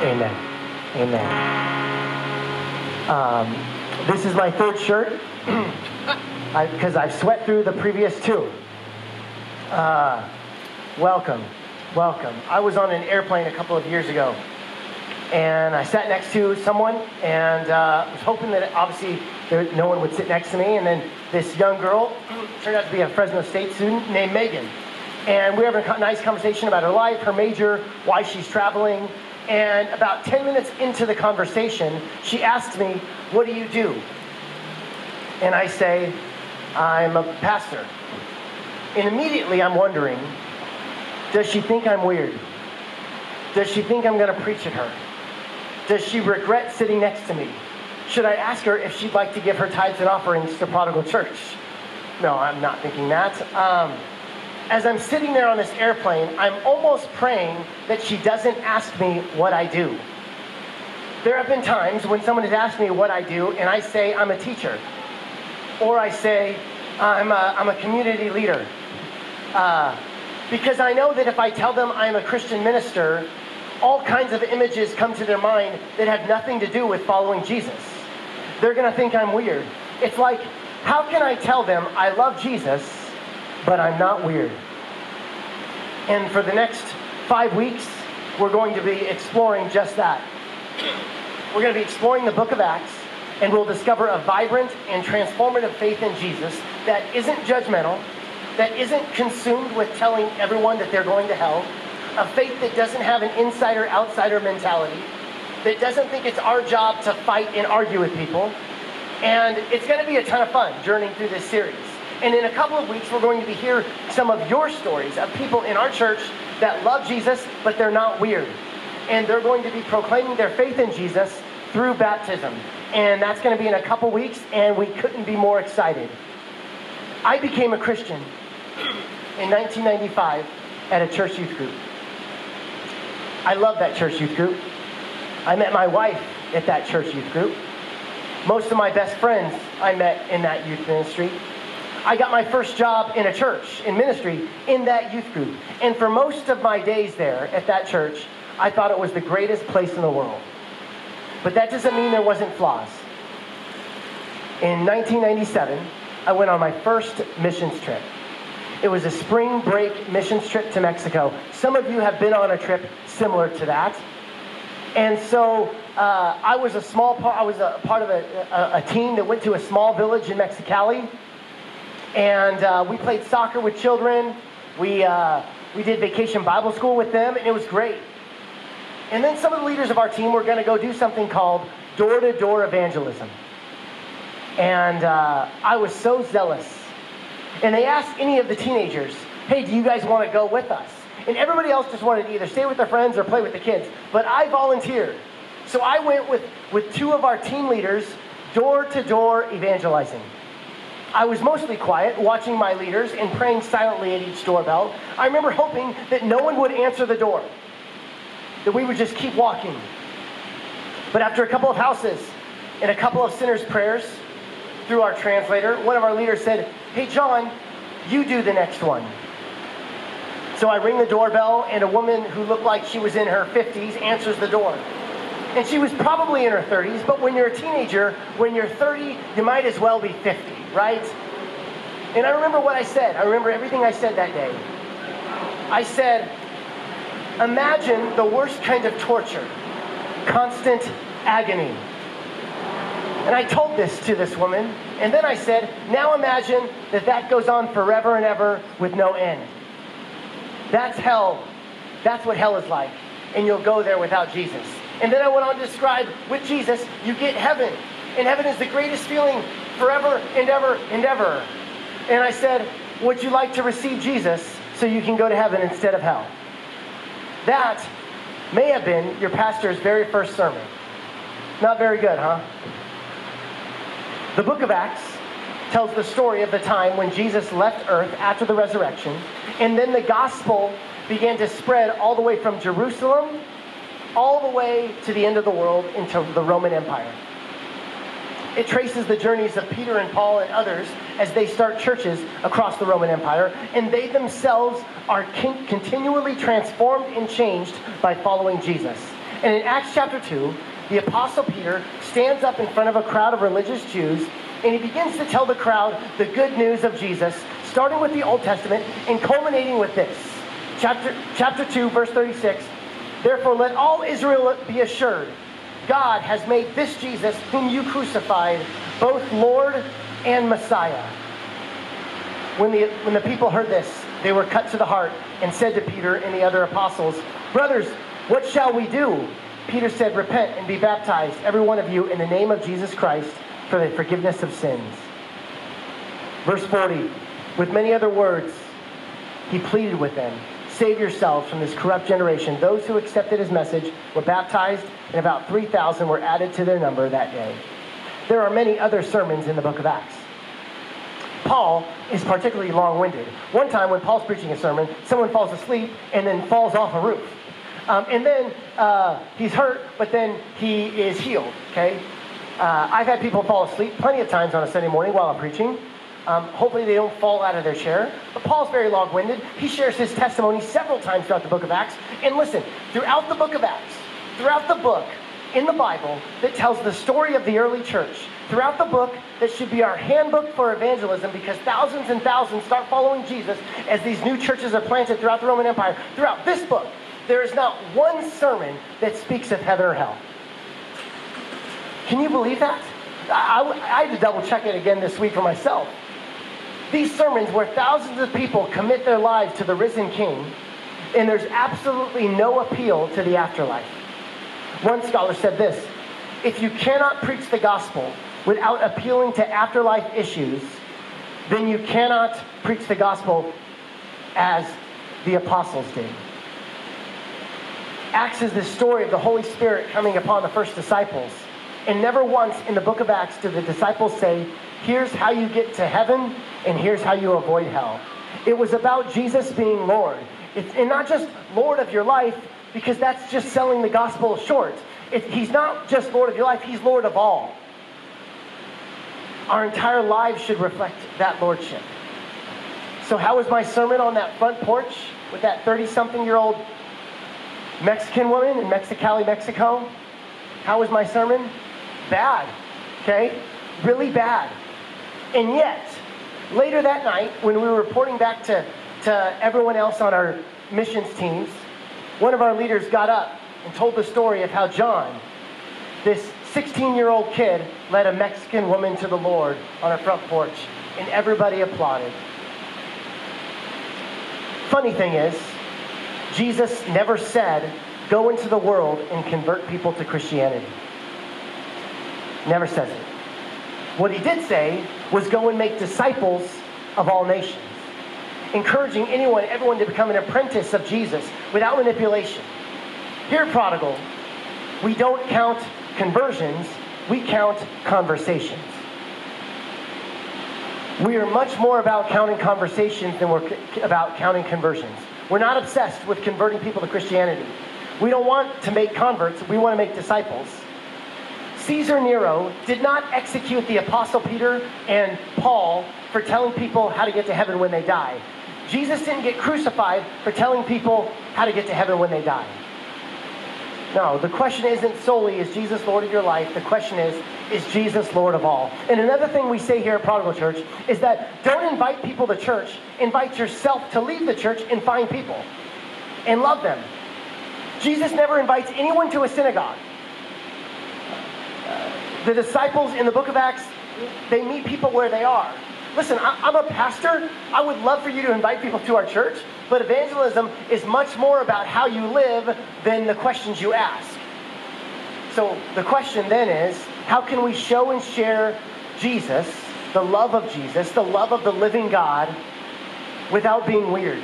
Amen. Amen. Um, this is my third shirt because I've sweat through the previous two. Uh, welcome, welcome. I was on an airplane a couple of years ago, and I sat next to someone, and uh, was hoping that obviously there, no one would sit next to me. And then this young girl turned out to be a Fresno State student named Megan, and we were having a nice conversation about her life, her major, why she's traveling, and about 10 minutes into the conversation, she asked me, What do you do? And I say, I'm a pastor. And immediately I'm wondering, does she think I'm weird? Does she think I'm going to preach at her? Does she regret sitting next to me? Should I ask her if she'd like to give her tithes and offerings to Prodigal Church? No, I'm not thinking that. Um, as I'm sitting there on this airplane, I'm almost praying that she doesn't ask me what I do. There have been times when someone has asked me what I do, and I say I'm a teacher, or I say I'm a, I'm a community leader. Uh, because I know that if I tell them I'm a Christian minister, all kinds of images come to their mind that have nothing to do with following Jesus. They're going to think I'm weird. It's like, how can I tell them I love Jesus but I'm not weird. And for the next five weeks, we're going to be exploring just that. We're going to be exploring the book of Acts, and we'll discover a vibrant and transformative faith in Jesus that isn't judgmental, that isn't consumed with telling everyone that they're going to hell, a faith that doesn't have an insider outsider mentality, that doesn't think it's our job to fight and argue with people. And it's going to be a ton of fun journeying through this series. And in a couple of weeks, we're going to be hear some of your stories of people in our church that love Jesus, but they're not weird. And they're going to be proclaiming their faith in Jesus through baptism. And that's going to be in a couple weeks, and we couldn't be more excited. I became a Christian in 1995 at a church youth group. I love that church youth group. I met my wife at that church youth group. Most of my best friends I met in that youth ministry. I got my first job in a church, in ministry, in that youth group. And for most of my days there at that church, I thought it was the greatest place in the world. But that doesn't mean there wasn't flaws. In 1997, I went on my first missions trip. It was a spring break missions trip to Mexico. Some of you have been on a trip similar to that. And so uh, I was a small part, I was a part of a, a, a team that went to a small village in Mexicali and uh, we played soccer with children. We, uh, we did vacation Bible school with them, and it was great. And then some of the leaders of our team were going to go do something called door to door evangelism. And uh, I was so zealous. And they asked any of the teenagers, hey, do you guys want to go with us? And everybody else just wanted to either stay with their friends or play with the kids. But I volunteered. So I went with, with two of our team leaders door to door evangelizing. I was mostly quiet, watching my leaders and praying silently at each doorbell. I remember hoping that no one would answer the door, that we would just keep walking. But after a couple of houses and a couple of sinners' prayers through our translator, one of our leaders said, Hey, John, you do the next one. So I ring the doorbell, and a woman who looked like she was in her 50s answers the door. And she was probably in her 30s, but when you're a teenager, when you're 30, you might as well be 50 right? And I remember what I said. I remember everything I said that day. I said, imagine the worst kind of torture constant agony. And I told this to this woman, and then I said, now imagine that that goes on forever and ever with no end. That's hell. That's what hell is like. And you'll go there without Jesus. And then I went on to describe with Jesus, you get heaven. And heaven is the greatest feeling forever and ever and ever. And I said, Would you like to receive Jesus so you can go to heaven instead of hell? That may have been your pastor's very first sermon. Not very good, huh? The book of Acts tells the story of the time when Jesus left earth after the resurrection, and then the gospel began to spread all the way from Jerusalem all the way to the end of the world into the Roman Empire. It traces the journeys of Peter and Paul and others as they start churches across the Roman Empire, and they themselves are continually transformed and changed by following Jesus. And in Acts chapter 2, the Apostle Peter stands up in front of a crowd of religious Jews and he begins to tell the crowd the good news of Jesus, starting with the Old Testament and culminating with this. Chapter, chapter 2, verse 36 Therefore, let all Israel be assured God has made this Jesus, whom you crucified, both Lord and Messiah. When the, when the people heard this, they were cut to the heart and said to Peter and the other apostles, Brothers, what shall we do? Peter said, Repent and be baptized, every one of you, in the name of Jesus Christ for the forgiveness of sins. Verse 40 With many other words, he pleaded with them Save yourselves from this corrupt generation. Those who accepted his message were baptized, and about 3,000 were added to their number that day. There are many other sermons in the book of Acts. Paul is particularly long winded. One time when Paul's preaching a sermon, someone falls asleep and then falls off a roof. Um, and then uh, he's hurt, but then he is healed, okay? Uh, I've had people fall asleep plenty of times on a Sunday morning while I'm preaching. Um, hopefully, they don't fall out of their chair. But Paul's very long winded. He shares his testimony several times throughout the book of Acts. And listen, throughout the book of Acts, throughout the book in the Bible that tells the story of the early church, throughout the book that should be our handbook for evangelism because thousands and thousands start following Jesus as these new churches are planted throughout the Roman Empire. Throughout this book, there is not one sermon that speaks of heaven or hell. Can you believe that? I, I, had to double check it again this week for myself. These sermons where thousands of people commit their lives to the risen King, and there's absolutely no appeal to the afterlife. One scholar said this If you cannot preach the gospel without appealing to afterlife issues, then you cannot preach the gospel as the apostles did. Acts is the story of the Holy Spirit coming upon the first disciples and never once in the book of Acts do the disciples say, here's how you get to heaven and here's how you avoid hell. It was about Jesus being Lord. It's, and not just Lord of your life, because that's just selling the gospel short. It, he's not just Lord of your life, He's Lord of all. Our entire lives should reflect that Lordship. So, how was my sermon on that front porch with that 30 something year old Mexican woman in Mexicali, Mexico? How was my sermon? Bad, okay? Really bad. And yet, later that night, when we were reporting back to, to everyone else on our missions teams, one of our leaders got up and told the story of how John, this 16 year old kid, led a Mexican woman to the Lord on her front porch, and everybody applauded. Funny thing is, Jesus never said, Go into the world and convert people to Christianity. Never says it. What he did say was go and make disciples of all nations, encouraging anyone, everyone to become an apprentice of Jesus without manipulation. Here Prodigal, we don't count conversions, we count conversations. We are much more about counting conversations than we're about counting conversions. We're not obsessed with converting people to Christianity. We don't want to make converts, we want to make disciples. Caesar Nero did not execute the Apostle Peter and Paul for telling people how to get to heaven when they die. Jesus didn't get crucified for telling people how to get to heaven when they die. No, the question isn't solely, is Jesus Lord of your life? The question is, is Jesus Lord of all? And another thing we say here at Prodigal Church is that don't invite people to church, invite yourself to leave the church and find people and love them. Jesus never invites anyone to a synagogue the disciples in the book of Acts, they meet people where they are. Listen, I'm a pastor. I would love for you to invite people to our church, but evangelism is much more about how you live than the questions you ask. So the question then is how can we show and share Jesus, the love of Jesus, the love of the living God, without being weird?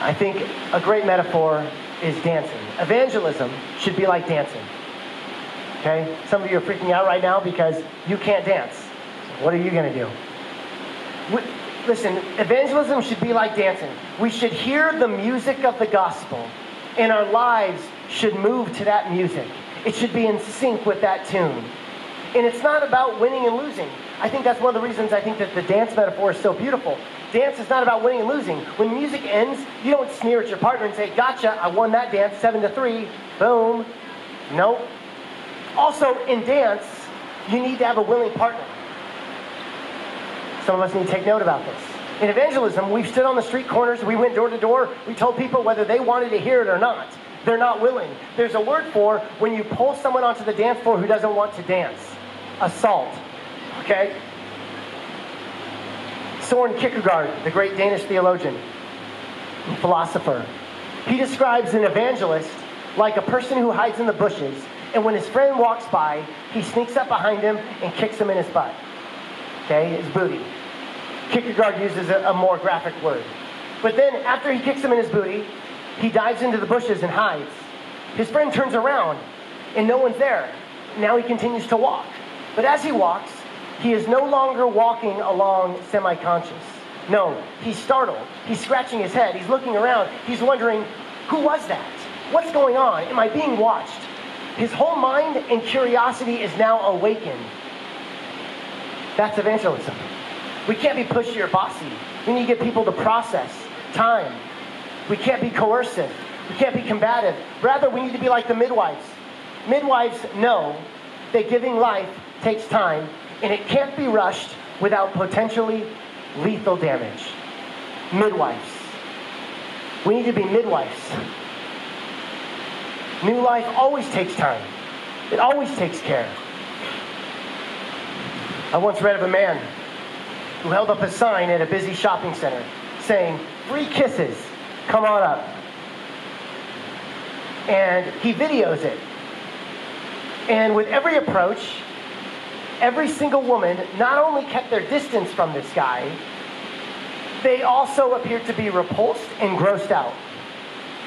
I think a great metaphor is dancing. Evangelism should be like dancing. Okay? Some of you are freaking out right now because you can't dance. What are you going to do? We, listen, evangelism should be like dancing. We should hear the music of the gospel, and our lives should move to that music. It should be in sync with that tune. And it's not about winning and losing. I think that's one of the reasons I think that the dance metaphor is so beautiful. Dance is not about winning and losing. When music ends, you don't sneer at your partner and say, Gotcha, I won that dance, seven to three. Boom. Nope. Also, in dance, you need to have a willing partner. Some of us need to take note about this. In evangelism, we've stood on the street corners, we went door to door, we told people whether they wanted to hear it or not. They're not willing. There's a word for when you pull someone onto the dance floor who doesn't want to dance assault. Okay? Soren Kierkegaard, the great Danish theologian and philosopher, he describes an evangelist like a person who hides in the bushes, and when his friend walks by, he sneaks up behind him and kicks him in his butt. Okay, his booty. Kierkegaard uses a, a more graphic word. But then, after he kicks him in his booty, he dives into the bushes and hides. His friend turns around, and no one's there. Now he continues to walk. But as he walks, he is no longer walking along semi conscious. No, he's startled. He's scratching his head. He's looking around. He's wondering, who was that? What's going on? Am I being watched? His whole mind and curiosity is now awakened. That's evangelism. We can't be pushy or bossy. We need to get people to process time. We can't be coercive. We can't be combative. Rather, we need to be like the midwives. Midwives know that giving life takes time and it can't be rushed without potentially lethal damage. Midwives. We need to be midwives. New life always takes time. It always takes care. I once read of a man who held up a sign at a busy shopping center saying, Free kisses, come on up. And he videos it. And with every approach, every single woman not only kept their distance from this guy, they also appeared to be repulsed and grossed out.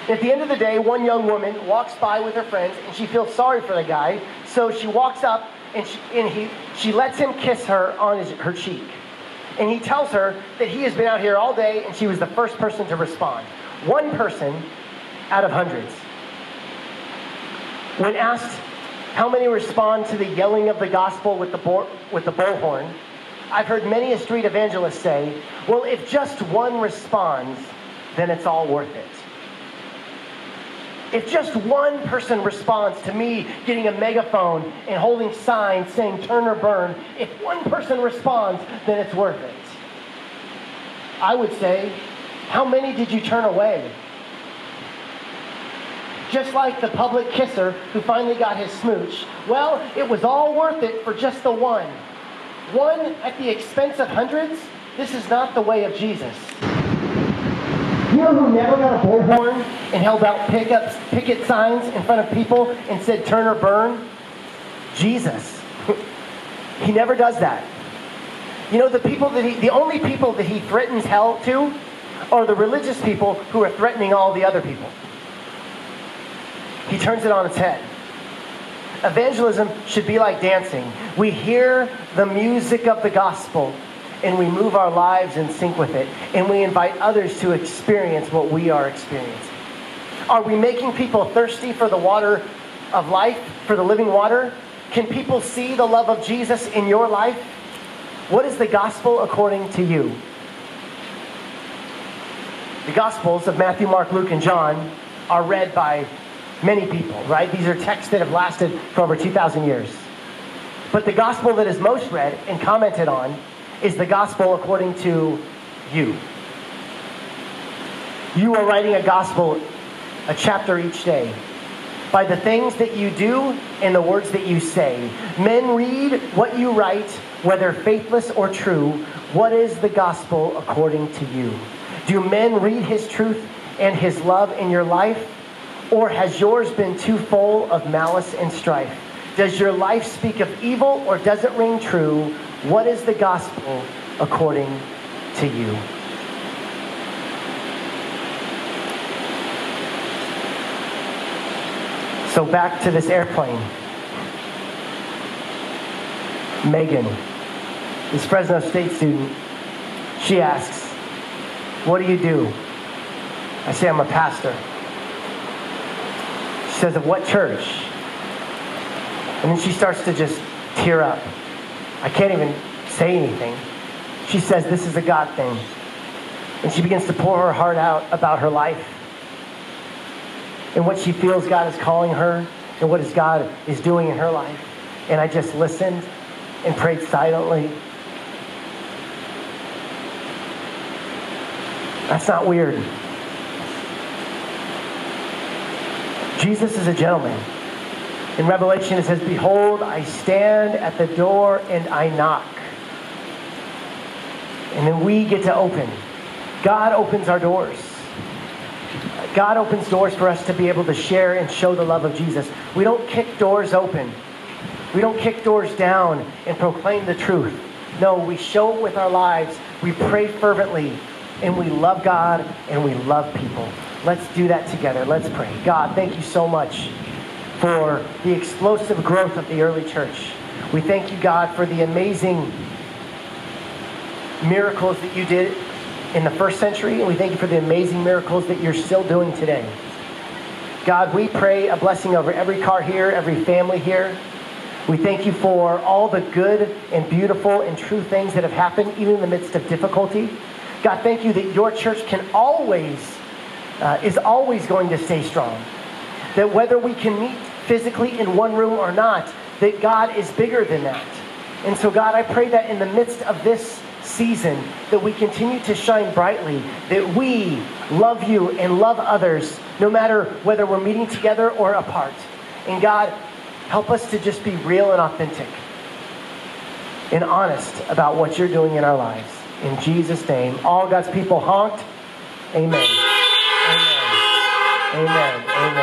At the end of the day, one young woman walks by with her friends and she feels sorry for the guy, so she walks up and she, and he, she lets him kiss her on his, her cheek. And he tells her that he has been out here all day and she was the first person to respond. One person out of hundreds. When asked how many respond to the yelling of the gospel with the, bo- with the bullhorn? I've heard many a street evangelist say, well, if just one responds, then it's all worth it. If just one person responds to me getting a megaphone and holding signs saying turn or burn, if one person responds, then it's worth it. I would say, how many did you turn away? just like the public kisser who finally got his smooch. Well, it was all worth it for just the one. One at the expense of hundreds? This is not the way of Jesus. You know who never got a bullhorn and held out pickups, picket signs in front of people and said turn or burn? Jesus. he never does that. You know, the people that he, the only people that he threatens hell to are the religious people who are threatening all the other people. He turns it on its head. Evangelism should be like dancing. We hear the music of the gospel and we move our lives in sync with it, and we invite others to experience what we are experiencing. Are we making people thirsty for the water of life, for the living water? Can people see the love of Jesus in your life? What is the gospel according to you? The gospels of Matthew, Mark, Luke, and John are read by many people, right? These are texts that have lasted for over 2,000 years. But the gospel that is most read and commented on is the gospel according to you. You are writing a gospel, a chapter each day, by the things that you do and the words that you say. Men read what you write, whether faithless or true. What is the gospel according to you? Do men read his truth and his love in your life? Or has yours been too full of malice and strife? Does your life speak of evil or does it ring true? What is the gospel according to you? So back to this airplane. Megan, this Fresno State student, she asks, What do you do? I say, I'm a pastor She says, Of what church? And then she starts to just tear up. I can't even say anything. She says, This is a God thing. And she begins to pour her heart out about her life and what she feels God is calling her and what is God is doing in her life. And I just listened and prayed silently. That's not weird. Jesus is a gentleman. In Revelation, it says, Behold, I stand at the door and I knock. And then we get to open. God opens our doors. God opens doors for us to be able to share and show the love of Jesus. We don't kick doors open. We don't kick doors down and proclaim the truth. No, we show it with our lives. We pray fervently and we love God and we love people. Let's do that together. Let's pray. God, thank you so much for the explosive growth of the early church. We thank you, God, for the amazing miracles that you did in the first century, and we thank you for the amazing miracles that you're still doing today. God, we pray a blessing over every car here, every family here. We thank you for all the good and beautiful and true things that have happened, even in the midst of difficulty. God, thank you that your church can always, uh, is always going to stay strong. That whether we can meet physically in one room or not, that God is bigger than that. And so, God, I pray that in the midst of this season, that we continue to shine brightly, that we love you and love others, no matter whether we're meeting together or apart. And God, help us to just be real and authentic and honest about what you're doing in our lives. In Jesus' name, all God's people honked. Amen. Amen. Amen.